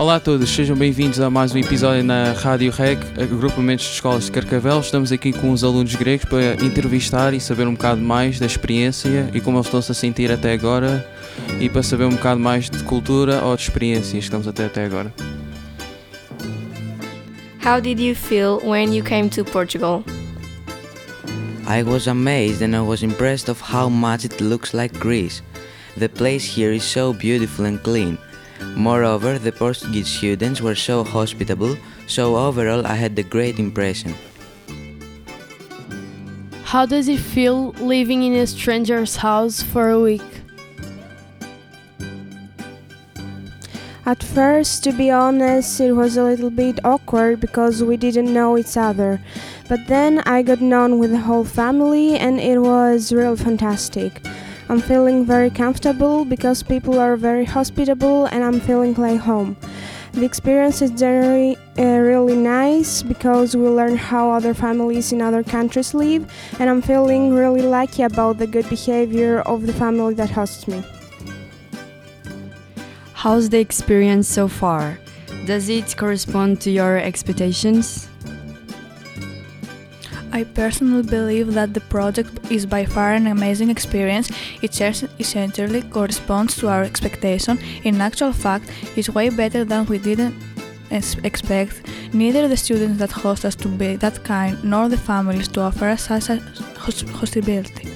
Olá a todos, sejam bem-vindos a mais um episódio na Rádio REC, agrupamentos de escolas de Carcavel. Estamos aqui com os alunos gregos para entrevistar e saber um bocado mais da experiência e como eles estão-se a sentir até agora e para saber um bocado mais de cultura ou de experiências que estamos até até agora. How did you feel when you came to Portugal? I was amazed and I was impressed of how much it looks like Greece. The place here is so beautiful and clean. Moreover, the Portuguese students were so hospitable, so overall I had a great impression. How does it feel living in a stranger's house for a week? At first, to be honest, it was a little bit awkward because we didn't know each other. But then I got known with the whole family and it was real fantastic. I'm feeling very comfortable because people are very hospitable and I'm feeling like home. The experience is generally uh, really nice because we learn how other families in other countries live, and I'm feeling really lucky about the good behavior of the family that hosts me. How's the experience so far? Does it correspond to your expectations? I personally believe that the project is by far an amazing experience. It essentially corresponds to our expectation. In actual fact, it's way better than we didn't expect. Neither the students that host us to be that kind, nor the families to offer us such hospitality.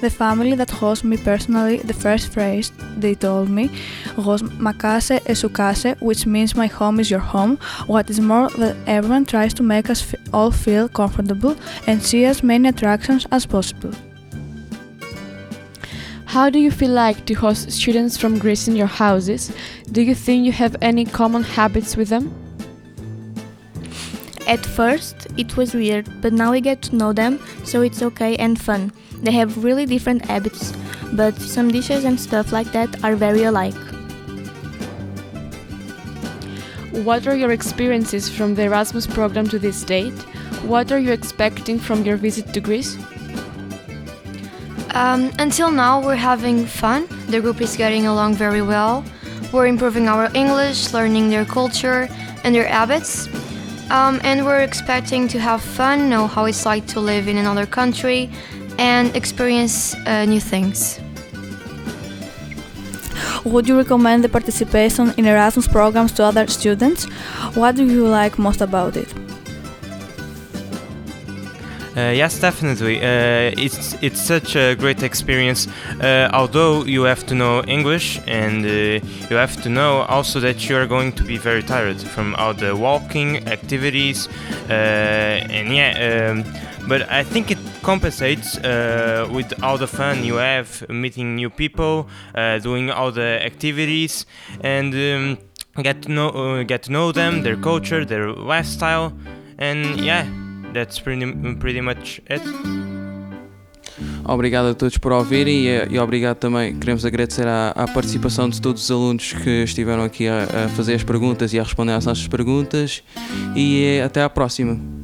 The family that hosts me personally, the first phrase they told me was Makase esukase, which means my home is your home. What is more, that everyone tries to make us all feel comfortable and see as many attractions as possible. How do you feel like to host students from Greece in your houses? Do you think you have any common habits with them? At first, it was weird, but now we get to know them, so it's okay and fun. They have really different habits, but some dishes and stuff like that are very alike. What are your experiences from the Erasmus program to this date? What are you expecting from your visit to Greece? Um, until now, we're having fun. The group is getting along very well. We're improving our English, learning their culture and their habits. Um, and we're expecting to have fun, know how it's like to live in another country, and experience uh, new things. Would you recommend the participation in Erasmus programs to other students? What do you like most about it? Uh, yes, definitely. Uh, it's it's such a great experience. Uh, although you have to know English and uh, you have to know also that you are going to be very tired from all the walking activities, uh, and yeah. Um, but I think it compensates uh, with all the fun you have meeting new people, doing all the activities, and um, get to know get to know them, their culture, their lifestyle, and yeah. that's pretty, pretty much it. Obrigado a todos por ouvirem e, e obrigado também, queremos agradecer à, participação de todos os alunos que estiveram aqui a, a fazer as perguntas e a responder às nossas perguntas e até à próxima.